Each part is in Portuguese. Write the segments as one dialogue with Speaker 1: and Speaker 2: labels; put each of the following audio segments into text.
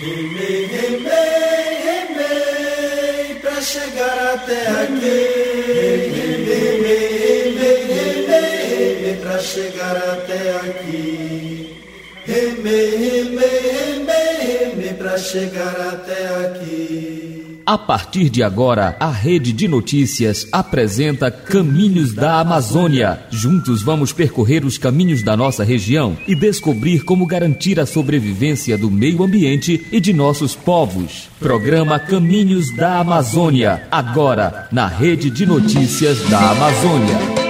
Speaker 1: Remei, remei, remei, pra chegar até aqui. Remei, remei, remei, remei, pra chegar até aqui. Remei, remei, remei, remei, pra chegar até aqui.
Speaker 2: A partir de agora, a Rede de Notícias apresenta Caminhos da Amazônia. Juntos vamos percorrer os caminhos da nossa região e descobrir como garantir a sobrevivência do meio ambiente e de nossos povos. Programa Caminhos da Amazônia, agora na Rede de Notícias da Amazônia.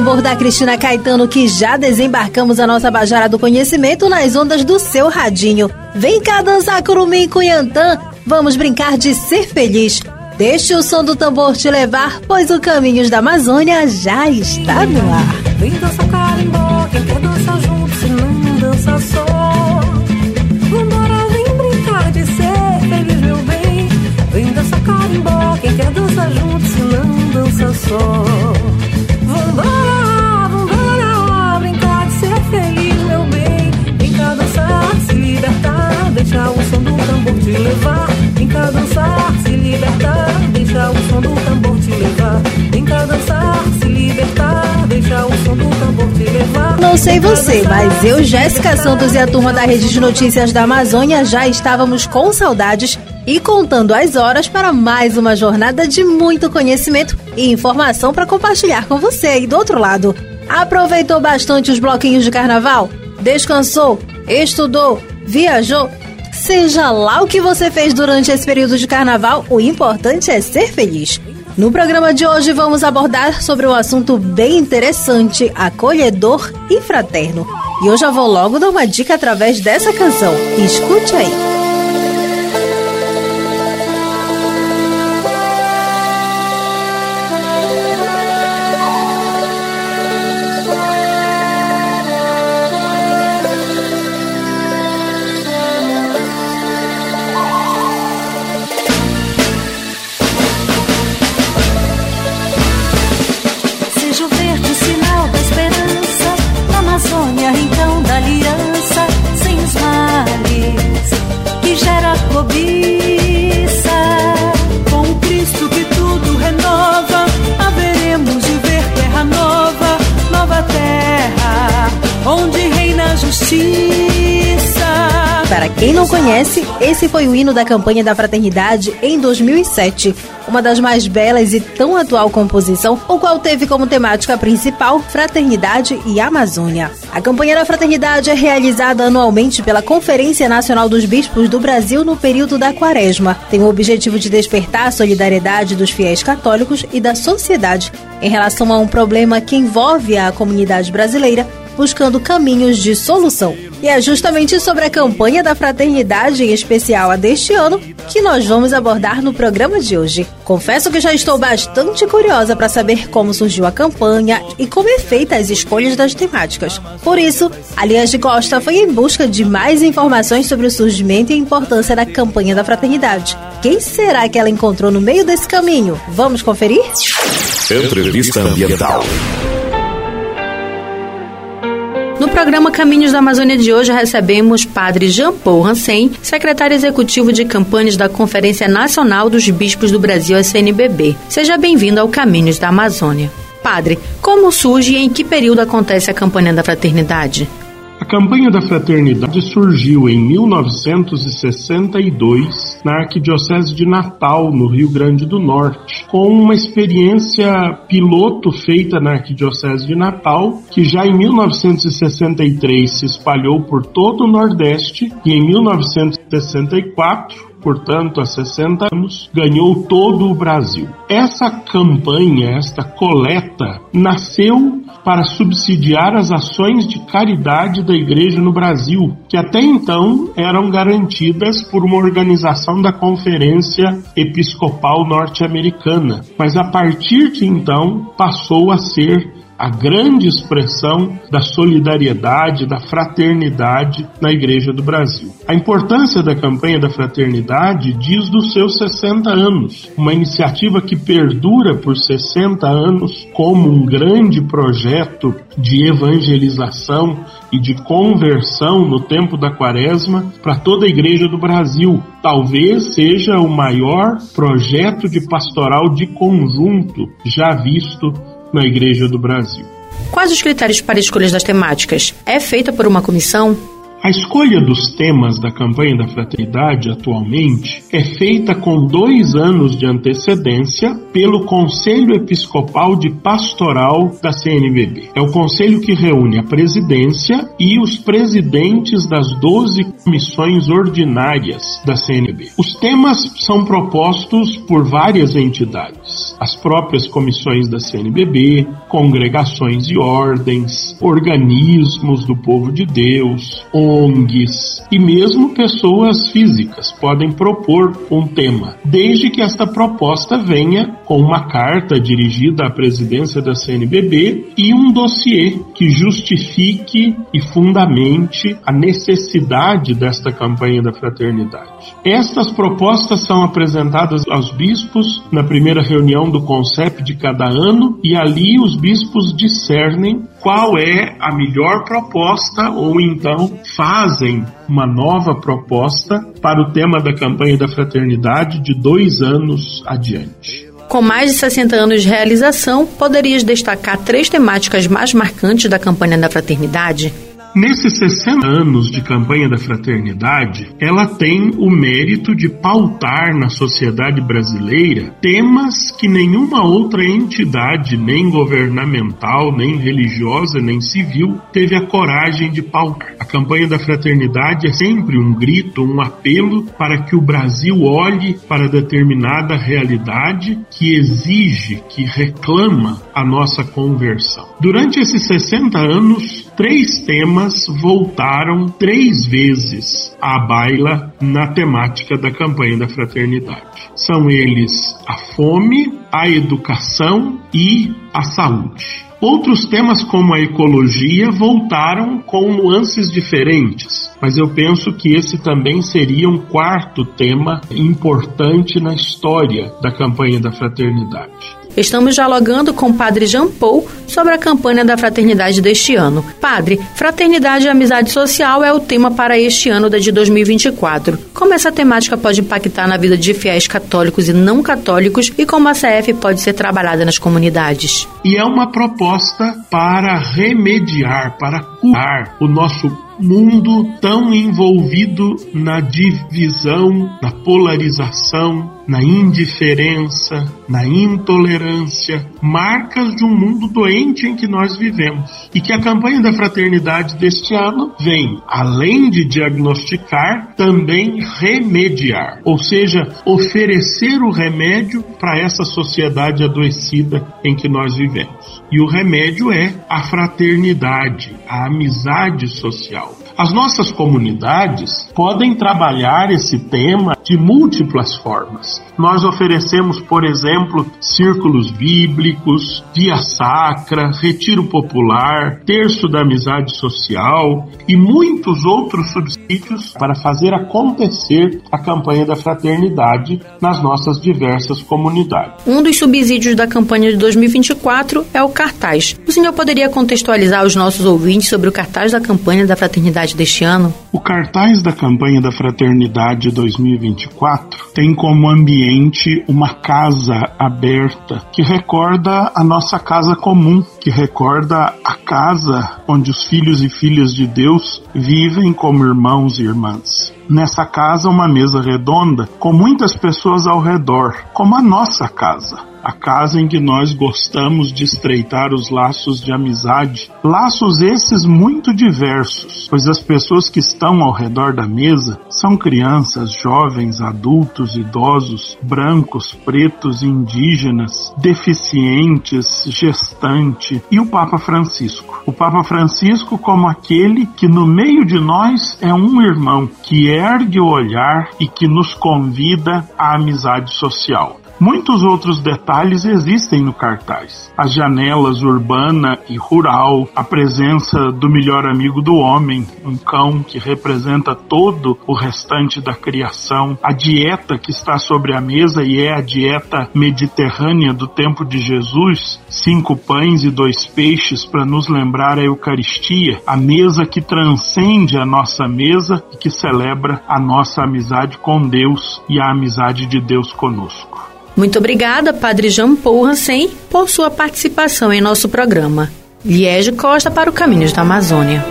Speaker 3: Tambor da Cristina Caetano que já desembarcamos a nossa Bajara do Conhecimento nas ondas do seu radinho. Vem cá dançar curumim Cunhantã, vamos brincar de ser feliz. Deixe o som do tambor te levar, pois o Caminhos da Amazônia já está no ar.
Speaker 4: Vem dançar carimbó, quem quer dançar junto, se não dança só. Vambora, vem brincar de ser feliz, meu bem. Vem dançar carimbó, quem quer dançar junto, se não dança só. Te levar. Vem cá dançar, se libertar, deixar o som do tambor te levar. Vem cá dançar, se libertar, deixar o som do tambor te levar.
Speaker 3: Não sei você, mas eu, Jéssica Santos e a turma da Rede de Notícias da Amazônia já estávamos com saudades e contando as horas para mais uma jornada de muito conhecimento e informação para compartilhar com você aí do outro lado. Aproveitou bastante os bloquinhos de carnaval? Descansou? Estudou? Viajou? Seja lá o que você fez durante esse período de carnaval, o importante é ser feliz. No programa de hoje vamos abordar sobre um assunto bem interessante, acolhedor e fraterno. E eu já vou logo dar uma dica através dessa canção. Escute aí. Quem não conhece, esse foi o hino da campanha da fraternidade em 2007, uma das mais belas e tão atual composição, o qual teve como temática principal fraternidade e Amazônia. A campanha da fraternidade é realizada anualmente pela Conferência Nacional dos Bispos do Brasil no período da Quaresma. Tem o objetivo de despertar a solidariedade dos fiéis católicos e da sociedade em relação a um problema que envolve a comunidade brasileira buscando caminhos de solução. E é justamente sobre a campanha da fraternidade, em especial a deste ano, que nós vamos abordar no programa de hoje. Confesso que já estou bastante curiosa para saber como surgiu a campanha e como é feita as escolhas das temáticas. Por isso, Aliança de Costa foi em busca de mais informações sobre o surgimento e a importância da campanha da fraternidade. Quem será que ela encontrou no meio desse caminho? Vamos conferir?
Speaker 2: Entrevista Ambiental.
Speaker 3: Programa Caminhos da Amazônia de hoje recebemos Padre Jean Paul Hansen, secretário executivo de campanhas da Conferência Nacional dos Bispos do Brasil, SNBB. Seja bem-vindo ao Caminhos da Amazônia. Padre, como surge e em que período acontece a campanha da fraternidade?
Speaker 5: A campanha da fraternidade surgiu em 1962 na Arquidiocese de Natal, no Rio Grande do Norte, com uma experiência piloto feita na Arquidiocese de Natal, que já em 1963 se espalhou por todo o Nordeste e em 1964 portanto há 60 anos, ganhou todo o Brasil. Essa campanha, esta coleta, nasceu para subsidiar as ações de caridade da Igreja no Brasil, que até então eram garantidas por uma organização da Conferência Episcopal Norte-Americana, mas a partir de então passou a ser a grande expressão da solidariedade, da fraternidade na Igreja do Brasil. A importância da campanha da fraternidade diz dos seus 60 anos, uma iniciativa que perdura por 60 anos como um grande projeto de evangelização e de conversão no tempo da Quaresma para toda a Igreja do Brasil. Talvez seja o maior projeto de pastoral de conjunto já visto na Igreja do Brasil.
Speaker 3: Quais os critérios para escolhas das temáticas? É feita por uma comissão?
Speaker 5: A escolha dos temas da campanha da fraternidade atualmente é feita com dois anos de antecedência pelo Conselho Episcopal de Pastoral da CNBB. É o conselho que reúne a presidência e os presidentes das 12 comissões ordinárias da CNB. Os temas são propostos por várias entidades, as próprias comissões da CNBB, congregações e ordens, organismos do povo de Deus, ONGs e mesmo pessoas físicas podem propor um tema, desde que esta proposta venha com uma carta dirigida à presidência da CNBB e um dossiê que justifique e fundamente a necessidade desta campanha da fraternidade. Estas propostas são apresentadas aos bispos na primeira reunião do CONCEP de cada ano e ali os bispos discernem qual é a melhor proposta ou então fazem uma nova proposta para o tema da campanha da fraternidade de dois anos adiante.
Speaker 3: Com mais de 60 anos de realização, poderias destacar três temáticas mais marcantes da campanha da fraternidade?
Speaker 5: Nesses 60 anos de campanha da fraternidade, ela tem o mérito de pautar na sociedade brasileira temas que nenhuma outra entidade, nem governamental, nem religiosa, nem civil, teve a coragem de pautar. A campanha da fraternidade é sempre um grito, um apelo para que o Brasil olhe para determinada realidade que exige, que reclama a nossa conversão. Durante esses 60 anos, três temas voltaram três vezes à baila na temática da campanha da fraternidade. São eles a fome, a educação e a saúde. Outros temas, como a ecologia, voltaram com nuances diferentes, mas eu penso que esse também seria um quarto tema importante na história da campanha da fraternidade.
Speaker 3: Estamos dialogando com o Padre Jean Paul sobre a campanha da fraternidade deste ano. Padre, fraternidade e amizade social é o tema para este ano de 2024. Como essa temática pode impactar na vida de fiéis católicos e não católicos e como a CF pode ser trabalhada nas comunidades?
Speaker 5: E é uma proposta para remediar, para curar o nosso mundo tão envolvido na divisão, na polarização, na indiferença, na intolerância, marcas de um mundo doente em que nós vivemos. E que a campanha da fraternidade deste ano vem, além de diagnosticar, também remediar, ou seja, oferecer o remédio para essa sociedade adoecida em que nós vivemos. E o remédio é a fraternidade, a amizade social. As nossas comunidades podem trabalhar esse tema de múltiplas formas. Nós oferecemos, por exemplo, círculos bíblicos, via sacra, retiro popular, terço da amizade social e muitos outros subsídios para fazer acontecer a campanha da fraternidade nas nossas diversas comunidades.
Speaker 3: Um dos subsídios da campanha de 2024 é o cartaz. O senhor poderia contextualizar os nossos ouvintes sobre o cartaz da campanha da fraternidade deste ano?
Speaker 5: O cartaz da campanha da fraternidade 2024 tem como ambiente uma casa aberta que recorda a nossa casa comum, que recorda a casa onde os filhos e filhas de Deus vivem como irmãos e irmãs. Nessa casa, uma mesa redonda com muitas pessoas ao redor, como a nossa casa. A casa em que nós gostamos de estreitar os laços de amizade, laços esses muito diversos, pois as pessoas que estão ao redor da mesa são crianças, jovens, adultos, idosos, brancos, pretos, indígenas, deficientes, e o Papa Francisco. O Papa Francisco como aquele que no meio de nós é um irmão que ergue o olhar e que nos convida à amizade social. Muitos outros detalhes existem no cartaz. As janelas urbana e rural, a presença do melhor amigo do homem, um cão que representa todo o restante da criação, a dieta que está sobre a mesa e é a dieta mediterrânea do tempo de Jesus, cinco pães e dois peixes para nos lembrar a Eucaristia, a mesa que transcende a nossa mesa e que celebra a nossa amizade com Deus e a amizade de Deus conosco.
Speaker 3: Muito obrigada, Padre Jean Paul Hansen, por sua participação em nosso programa. Liege Costa para o Caminhos da Amazônia.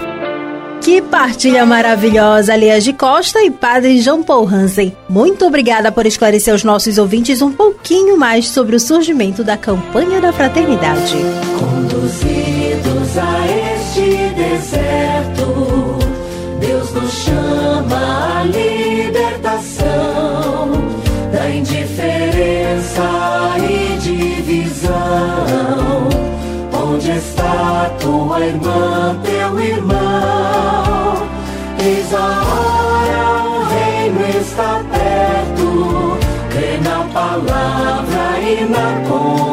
Speaker 3: Que partilha maravilhosa, Liege Costa e Padre Jean Paul Hansen. Muito obrigada por esclarecer aos nossos ouvintes um pouquinho mais sobre o surgimento da campanha da fraternidade.
Speaker 6: Conduzidos a este deserto, Está tua irmã, teu irmão? Eis a hora, o reino está perto. Crê na palavra e na conversão.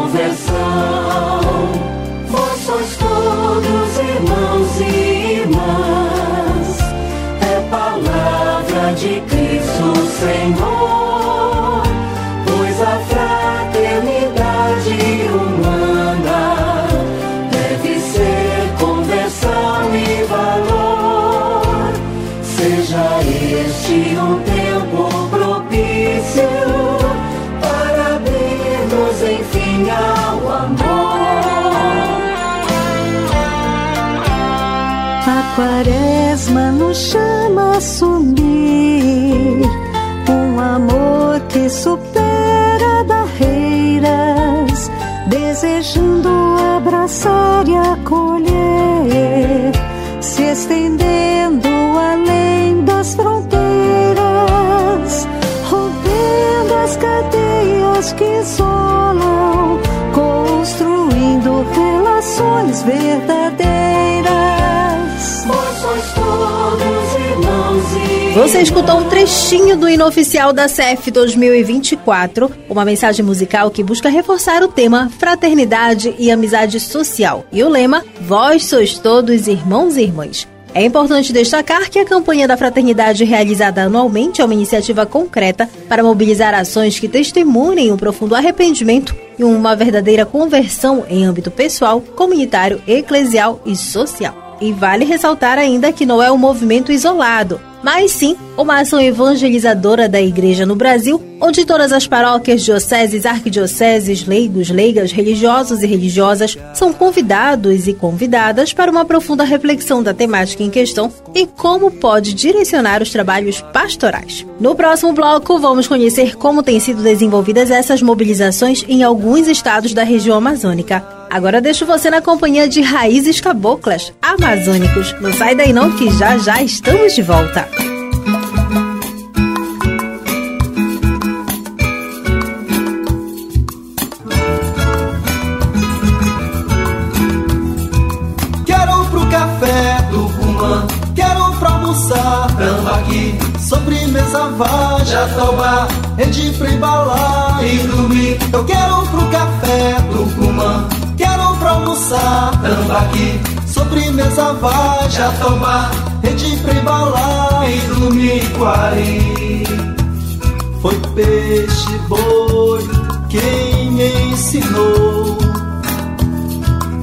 Speaker 4: Estendendo além das fronteiras, rompendo as cadeias que isolam, construindo relações verdadeiras.
Speaker 3: Você escutou um trechinho do hino oficial da CF 2024, uma mensagem musical que busca reforçar o tema fraternidade e amizade social. E o lema: Vós sois todos irmãos e irmãs. É importante destacar que a campanha da fraternidade realizada anualmente é uma iniciativa concreta para mobilizar ações que testemunhem um profundo arrependimento e uma verdadeira conversão em âmbito pessoal, comunitário, eclesial e social. E vale ressaltar ainda que não é um movimento isolado, mas sim uma ação evangelizadora da Igreja no Brasil, onde todas as paróquias, dioceses, arquidioceses, leigos, leigas, religiosos e religiosas são convidados e convidadas para uma profunda reflexão da temática em questão e como pode direcionar os trabalhos pastorais. No próximo bloco, vamos conhecer como têm sido desenvolvidas essas mobilizações em alguns estados da região amazônica. Agora deixo você na companhia de Raízes Caboclas, amazônicos. Não sai daí não que já já estamos de volta.
Speaker 7: Quero pro café do Cumã, quero pra almoçar tambaqui, sobremesa vai, jatobá, rede pra embalar e dormir. Eu quero pro café do Cumã, almoçar tambaqui, sobremesa vai, jatobá, rede pra embalar e dormir. Quari. Foi peixe boi quem me ensinou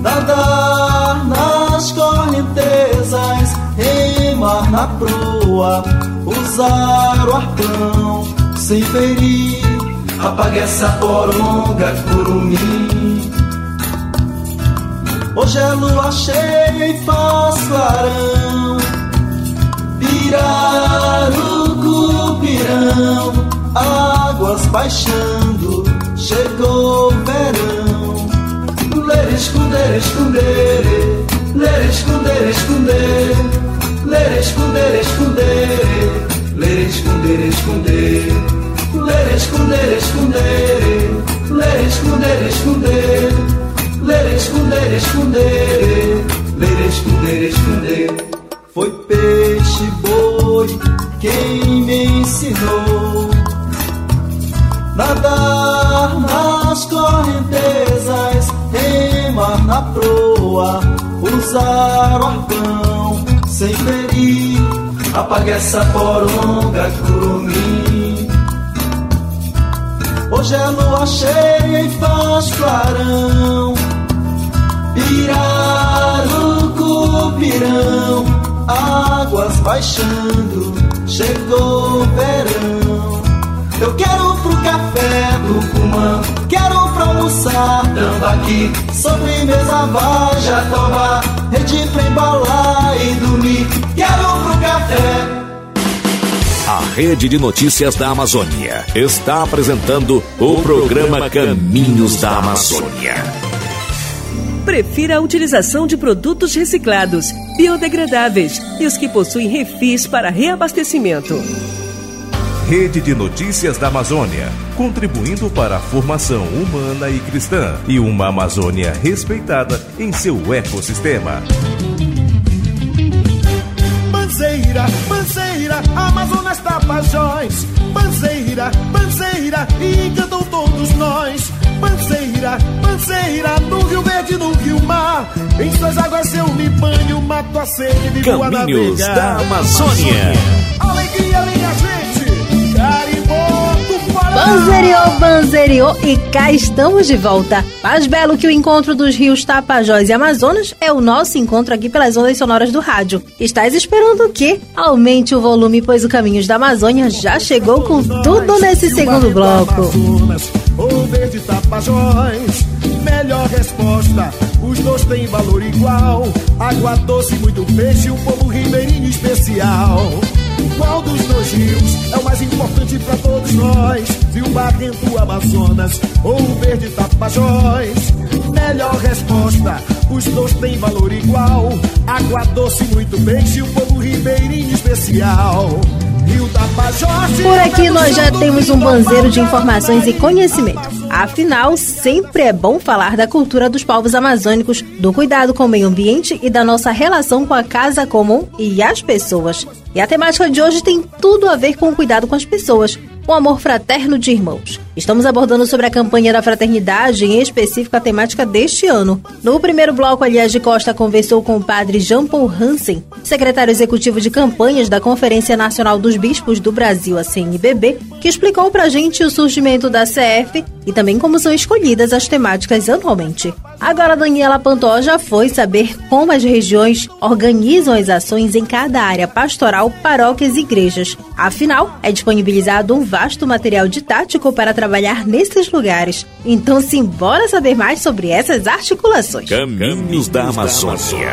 Speaker 7: nadar nas correntezas, remar na proa, usar o arpão sem ferir. Apaga essa poronga, curumim. Hoje é lua cheia e faz clarão. Pirarucu, pirão, águas baixando, chegou o verão. Ler, esconder, esconder, ler, esconder, esconder, ler, esconder, esconder, ler, esconder, esconder, ler, esconder, esconder, ler, esconder, esconder ler, esconder, esconder, ler, esconder, esconder. Foi peixe, boi, quem me ensinou. Nadar nas correntezas, remar na proa, usar o arpão, sem ferir, apague essa poronga, curumim. Hoje é lua cheia e faz clarão Pirarucu, pirão, águas baixando, chegou o verão. Eu quero pro café do Cumã, quero pra almoçar tambaqui, sobremesa vai jatobá, rede pra embalar e dormir. Quero pro café.
Speaker 2: A Rede de Notícias da Amazônia está apresentando o programa Caminhos da Amazônia.
Speaker 8: Prefira a utilização de produtos reciclados, biodegradáveis e os que possuem refis para reabastecimento.
Speaker 2: Rede de Notícias da Amazônia, contribuindo para a formação humana e cristã e uma Amazônia respeitada em seu ecossistema.
Speaker 9: Banzeira, banzeira, Amazonas Tapajós. Banzeira, banzeira, e encantam todos nós. Banzeira, banzeira, no Rio Verde, no Rio Mar. Em suas águas eu me banho, mato a sede de
Speaker 2: Caminhos da Amazônia.
Speaker 9: Alegria, minha
Speaker 3: Banzeriô, banzeriô e cá estamos de volta. Mais belo que o encontro dos rios Tapajós e Amazonas é o nosso encontro aqui pelas ondas sonoras do rádio. Estás esperando o quê? Aumente o volume, pois o Caminhos da Amazônia já chegou com tudo nesse segundo bloco.
Speaker 9: Verde Tapajós, melhor resposta. Os dois têm valor igual. Água doce, muito peixe, um povo ribeirinho especial. Qual dos dois é o mais importante para todos nós? Rio Barrento, Amazonas ou o Verde Tapajós? Melhor resposta, os dois têm valor igual. Água doce, muito peixe, um povo ribeirinho especial.
Speaker 3: Por aqui nós já temos um banzeiro de informações e conhecimento. Afinal, sempre é bom falar da cultura dos povos amazônicos, do cuidado com o meio ambiente e da nossa relação com a casa comum e as pessoas. E a temática de hoje tem tudo a ver com o cuidado com as pessoas, o amor fraterno de irmãos. Estamos abordando sobre a campanha da fraternidade, em específico a temática deste ano. No primeiro bloco, Aliás de Costa conversou com o padre Jean Paul Hansen, secretário executivo de campanhas da Conferência Nacional dos Bispos do Brasil, a CNBB, que explicou pra gente o surgimento da CF e também como são escolhidas as temáticas anualmente. Agora, Daniela Pantó já foi saber como as regiões organizam as ações em cada área pastoral, paróquias e igrejas. Afinal, é disponibilizado um vasto material didático para trabalhar nesses lugares. Então, simbora saber mais sobre essas articulações.
Speaker 2: Caminhos da Amazônia.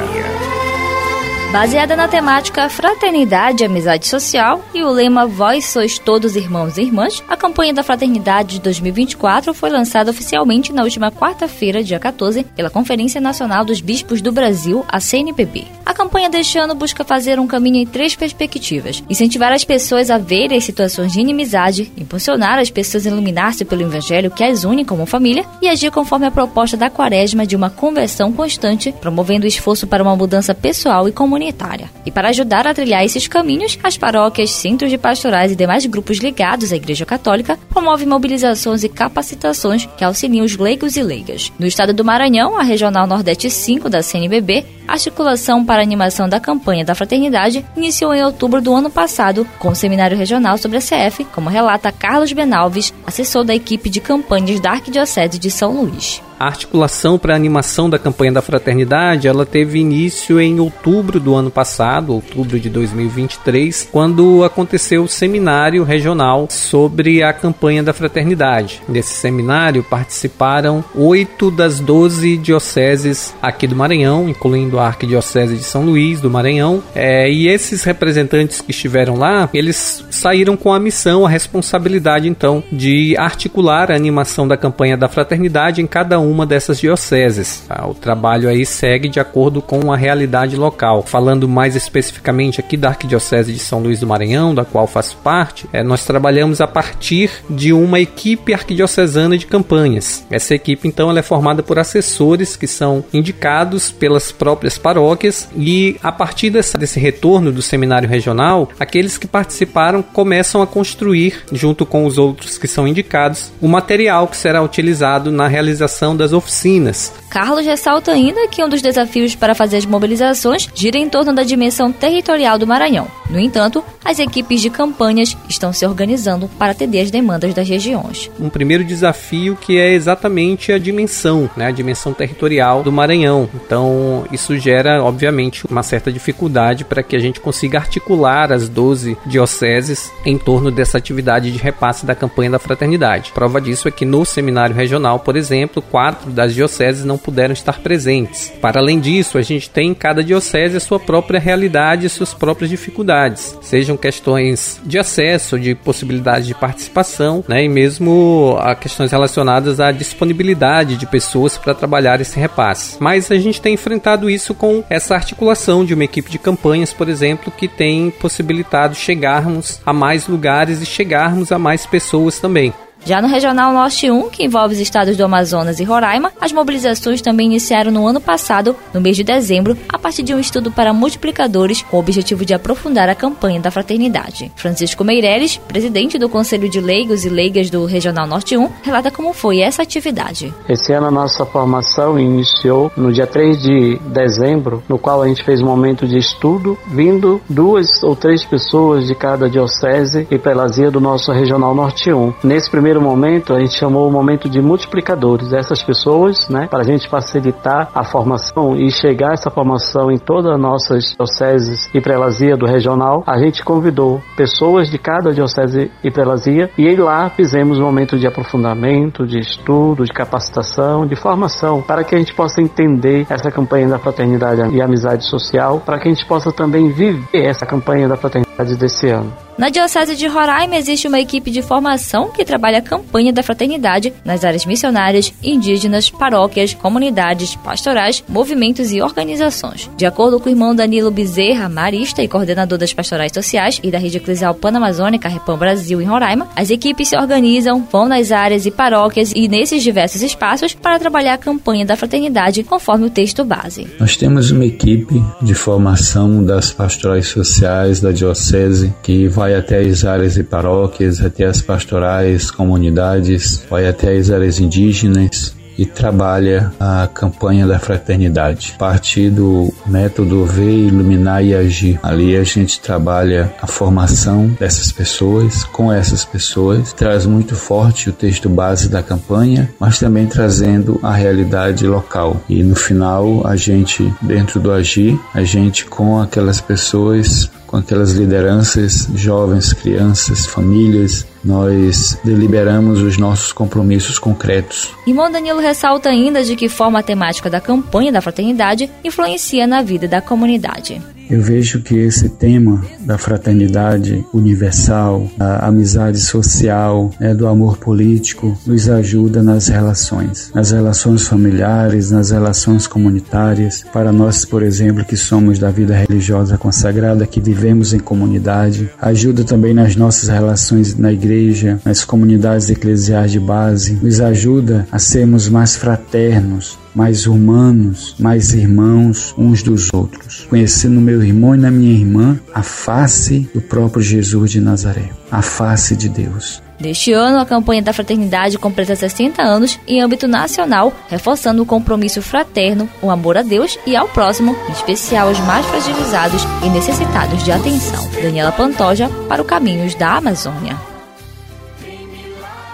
Speaker 10: Baseada na temática Fraternidade e Amizade Social e o lema Vós sois todos irmãos e irmãs, a campanha da Fraternidade de 2024 foi lançada oficialmente na última quarta-feira, dia 14, pela Conferência Nacional dos Bispos do Brasil, a CNPB. A campanha deste ano busca fazer um caminho em três perspectivas: incentivar as pessoas a verem as situações de inimizade, impulsionar as pessoas a iluminar-se pelo Evangelho que as une como família e agir conforme a proposta da Quaresma de uma conversão constante, promovendo o esforço para uma mudança pessoal e comunitária comunitária. E para ajudar a trilhar esses caminhos, as paróquias, centros de pastorais e demais grupos ligados à Igreja Católica promovem mobilizações e capacitações que auxiliam os leigos e leigas. No estado do Maranhão, a Regional Nordeste 5 da CNBB a articulação para a animação da campanha da fraternidade iniciou em outubro do ano passado com o um seminário regional sobre a CF, como relata Carlos Benalves, assessor da equipe de campanhas da Arquidiocese de São Luís.
Speaker 11: A articulação para a animação da campanha da fraternidade, ela teve início em outubro do ano passado, outubro de 2023, quando aconteceu o seminário regional sobre a campanha da fraternidade. Nesse seminário participaram oito das doze dioceses aqui do Maranhão, incluindo a Arquidiocese de São Luís do Maranhão. É, e esses representantes que estiveram lá, eles saíram com a missão, a responsabilidade então de articular a animação da campanha da fraternidade em cada um uma dessas dioceses. Tá? O trabalho aí segue de acordo com a realidade local. Falando mais especificamente aqui da Arquidiocese de São Luís do Maranhão, da qual faço parte, é, nós trabalhamos a partir de uma equipe arquidiocesana de campanhas. Essa equipe, então, é formada por assessores que são indicados pelas próprias paróquias e a partir dessa, desse retorno do seminário regional, aqueles que participaram começam a construir, junto com os outros que são indicados, o material que será utilizado na realização das oficinas.
Speaker 10: Carlos ressalta ainda que um dos desafios para fazer as mobilizações gira em torno da dimensão territorial do Maranhão. No entanto, as equipes de campanhas estão se organizando para atender as demandas das regiões.
Speaker 11: Um primeiro desafio que é exatamente a dimensão, né, a dimensão territorial do Maranhão. Então, isso gera, obviamente, uma certa dificuldade para que a gente consiga articular as 12 dioceses em torno dessa atividade de repasse da campanha da fraternidade. Prova disso é que no seminário regional, por exemplo, quatro das dioceses não puderam estar presentes. Para além disso, a gente tem em cada diocese a sua própria realidade e suas próprias dificuldades, sejam questões de acesso, de possibilidade de participação, né, e mesmo a questões relacionadas à disponibilidade de pessoas para trabalhar esse repasse. Mas a gente tem enfrentado isso com essa articulação de uma equipe de campanhas, por exemplo, que tem possibilitado chegarmos a mais lugares e chegarmos a mais pessoas também.
Speaker 10: Já no Regional Norte 1, que envolve os estados do Amazonas e Roraima, as mobilizações também iniciaram no ano passado, no mês de dezembro, a partir de um estudo para multiplicadores com o objetivo de aprofundar a campanha da fraternidade. Francisco Meireles, presidente do Conselho de Leigos e Leigas do Regional Norte 1, relata como foi essa atividade.
Speaker 12: Esse ano a nossa formação iniciou no dia 3 de dezembro, no qual a gente fez um momento de estudo, vindo duas ou três pessoas de cada diocese e pelazia do nosso Regional Norte 1. Nesse primeiro primeiro momento, a gente chamou o momento de multiplicadores. Essas pessoas, né, para a gente facilitar a formação e chegar essa formação em todas as nossas dioceses e prelazia do regional, a gente convidou pessoas de cada diocese e prelazia e aí lá fizemos um momento de aprofundamento, de estudo, de capacitação, de formação, para que a gente possa entender essa campanha da fraternidade e amizade social, para que a gente possa também viver essa campanha da fraternidade desse ano.
Speaker 10: Na Diocese de Roraima existe uma equipe de formação que trabalha a campanha da fraternidade nas áreas missionárias, indígenas, paróquias, comunidades, pastorais, movimentos e organizações. De acordo com o irmão Danilo Bezerra, marista e coordenador das pastorais sociais e da rede eclesial Panamazônica Repam Brasil em Roraima, as equipes se organizam, vão nas áreas e paróquias e nesses diversos espaços para trabalhar a campanha da fraternidade conforme o texto base.
Speaker 13: Nós temos uma equipe de formação das pastorais sociais da Diocese que vai vai até as áreas e paróquias, até as pastorais, comunidades, vai até as áreas indígenas, e trabalha a campanha da fraternidade. Partir do método Ver, Iluminar e Agir. Ali a gente trabalha a formação dessas pessoas, com essas pessoas, traz muito forte o texto base da campanha, mas também trazendo a realidade local. E no final, a gente, dentro do Agir, a gente com aquelas pessoas com aquelas lideranças, jovens, crianças, famílias, nós deliberamos os nossos compromissos concretos.
Speaker 10: Irmão Danilo ressalta ainda de que forma a temática da campanha da fraternidade influencia na vida da comunidade.
Speaker 13: Eu vejo que esse tema da fraternidade universal, da amizade social, né, do amor político, nos ajuda nas relações, nas relações familiares, nas relações comunitárias. Para nós, por exemplo, que somos da vida religiosa consagrada, que vivemos em comunidade, ajuda também nas nossas relações na igreja igreja, nas comunidades eclesiais de base, nos ajuda a sermos mais fraternos, mais humanos, mais irmãos uns dos outros. Conhecendo meu irmão e na minha irmã a face do próprio Jesus de Nazaré, a face de Deus.
Speaker 10: Deste ano, a campanha da fraternidade completa 60 anos em âmbito nacional, reforçando o compromisso fraterno, o amor a Deus e ao próximo, em especial aos mais fragilizados e necessitados de atenção. Daniela Pantoja para o Caminhos da Amazônia.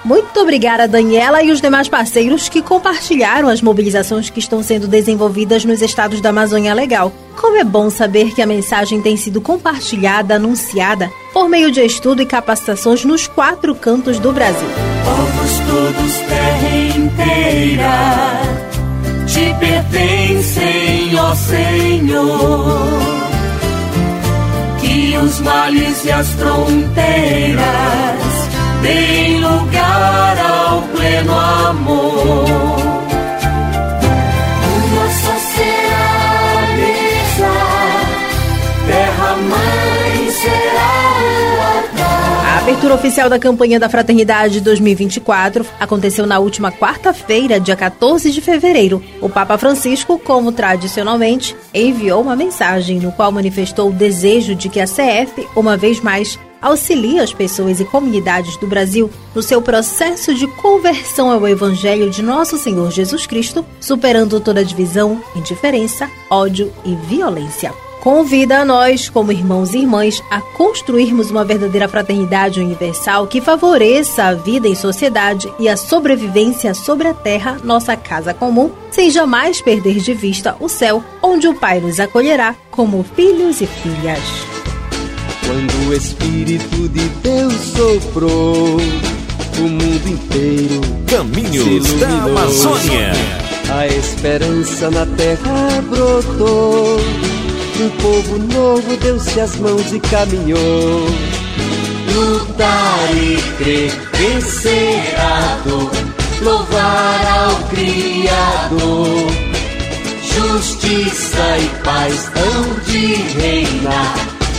Speaker 3: Muito obrigada, Daniela e os demais parceiros que compartilharam as mobilizações que estão sendo desenvolvidas nos estados da Amazônia Legal. Como é bom saber que a mensagem tem sido compartilhada, anunciada, por meio de estudo e capacitações nos quatro cantos do Brasil.
Speaker 7: Povos todos, terra inteira, te pertencem, ó Senhor. Que os males e as fronteiras deem lugar ao pleno amor. Uma só será mesa, terra mãe será o altar.
Speaker 3: A abertura oficial da campanha da Fraternidade 2024 aconteceu na última quarta-feira, dia 14 de fevereiro. O Papa Francisco, como tradicionalmente, enviou uma mensagem no qual manifestou o desejo de que a CF, uma vez mais, auxilie as pessoas e comunidades do Brasil no seu processo de conversão ao Evangelho de Nosso Senhor Jesus Cristo, superando toda divisão, indiferença, ódio e violência. Convida a nós, como irmãos e irmãs, a construirmos uma verdadeira fraternidade universal que favoreça a vida em sociedade e a sobrevivência sobre a terra, nossa casa comum, sem jamais perder de vista o céu, onde o Pai nos acolherá como filhos e filhas.
Speaker 14: Quando o Espírito de Deus soprou, o mundo inteiro
Speaker 15: Caminhos
Speaker 14: se
Speaker 15: da
Speaker 14: iluminou.
Speaker 15: Amazônia.
Speaker 14: A esperança na terra brotou. Um povo novo deu-se as mãos e caminhou.
Speaker 7: lutar e crer, vencer a dor, louvar ao Criador. Justiça e paz hão de reinar,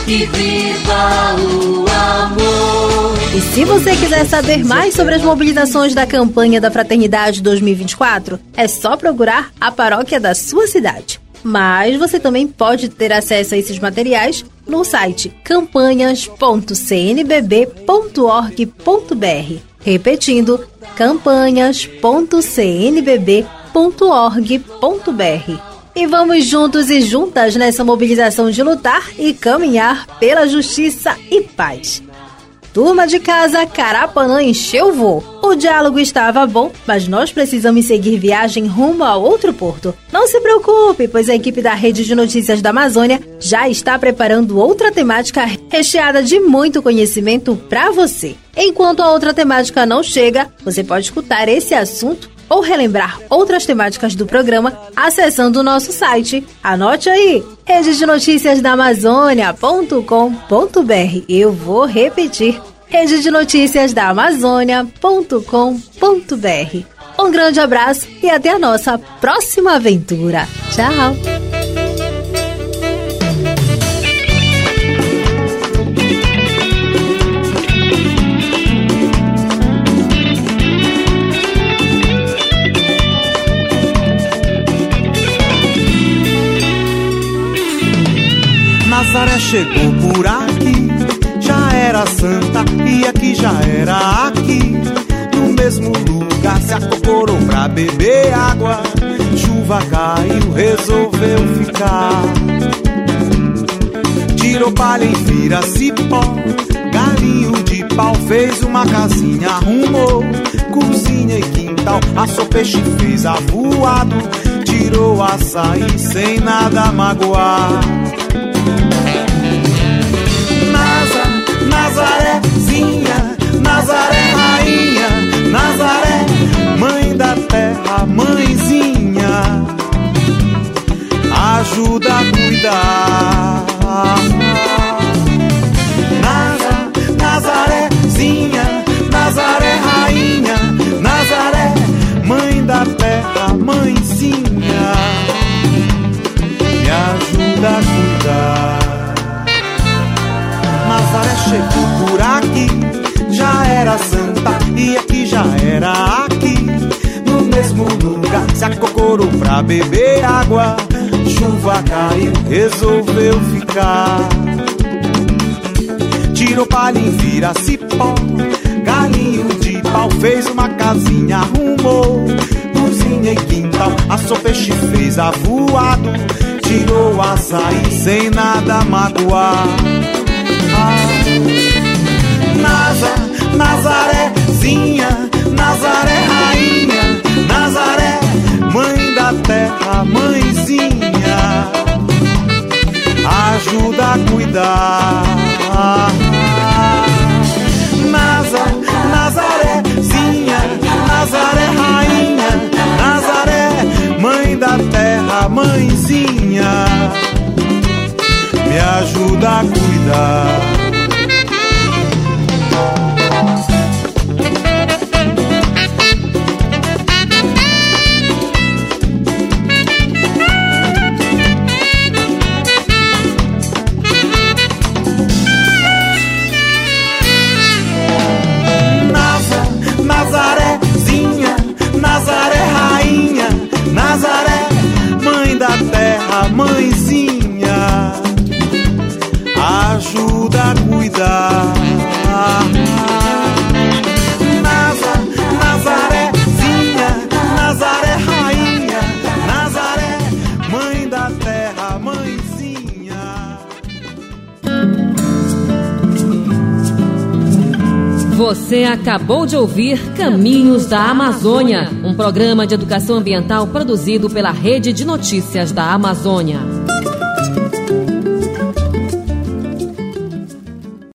Speaker 7: e viva o amor.
Speaker 3: E se você quiser saber mais sobre as mobilizações da campanha da Fraternidade 2024, é só procurar a paróquia da sua cidade. Mas você também pode ter acesso a esses materiais no site campanhas.cnbb.org.br. Repetindo, campanhas.cnbb.org.br. E vamos juntos e juntas nessa mobilização de lutar e caminhar pela justiça e paz. Turma de casa, Carapanã encheu o voo. O diálogo estava bom, mas nós precisamos seguir viagem rumo a outro porto. Não se preocupe, pois a equipe da Rede de Notícias da Amazônia já está preparando outra temática recheada de muito conhecimento para você. Enquanto a outra temática não chega, você pode escutar esse assunto ou relembrar outras temáticas do programa acessando o nosso site. Anote aí, rede de notícias da Amazônia.com.br. Eu vou repetir, rede de notícias da Amazônia.com.br. Um grande abraço e até a nossa próxima aventura. Tchau!
Speaker 16: Nazaré chegou por aqui, já era santa e aqui já era aqui. No mesmo lugar se acocorou pra beber água. Chuva caiu, resolveu ficar. Tirou palha em vira cipó, galinho de pau fez uma casinha, arrumou cozinha e quintal, assou peixe fez avoado, tirou açaí sem nada magoar. Nazarézinha, Nazaré rainha, Nazaré, mãe da terra, mãezinha, ajuda a cuidar. Naza, Nazarézinha, Nazaré rainha, Nazaré, mãe da terra, mãezinha, me ajuda a cuidar. Nazaré chegou por aqui, já era santa e aqui já era aqui. No mesmo lugar se acocorou pra beber água, chuva caiu, resolveu ficar. Tirou palha em vira cipó, galinho de pau fez uma casinha, arrumou. Cozinha e quintal, assou peixe, fez avoado. Tirou açaí sem nada magoar. Nasa, Nazarézinha, Nazaré rainha, Nazaré, mãe da terra, mãezinha, ajuda a cuidar. Nasa, Nazarézinha, Nazaré rainha, Nazaré, mãe da terra, mãezinha, me ajuda a cuidar.
Speaker 15: Acabou de ouvir Caminhos da Amazônia, um programa de educação ambiental produzido pela Rede de Notícias da Amazônia.